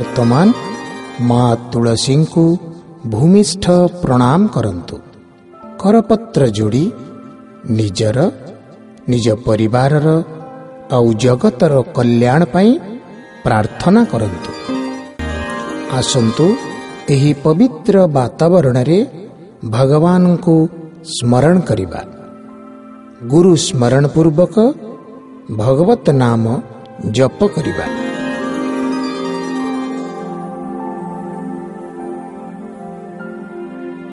वर्तमान प्रणाम भूमिष्ठ करपत्र जोडी निजर निज पर प्रार्थना जगत असन्तु एही पवित्र वातावरण भगवान स्मरण गुरु स्मरण पूर्वक भगवत नाम जप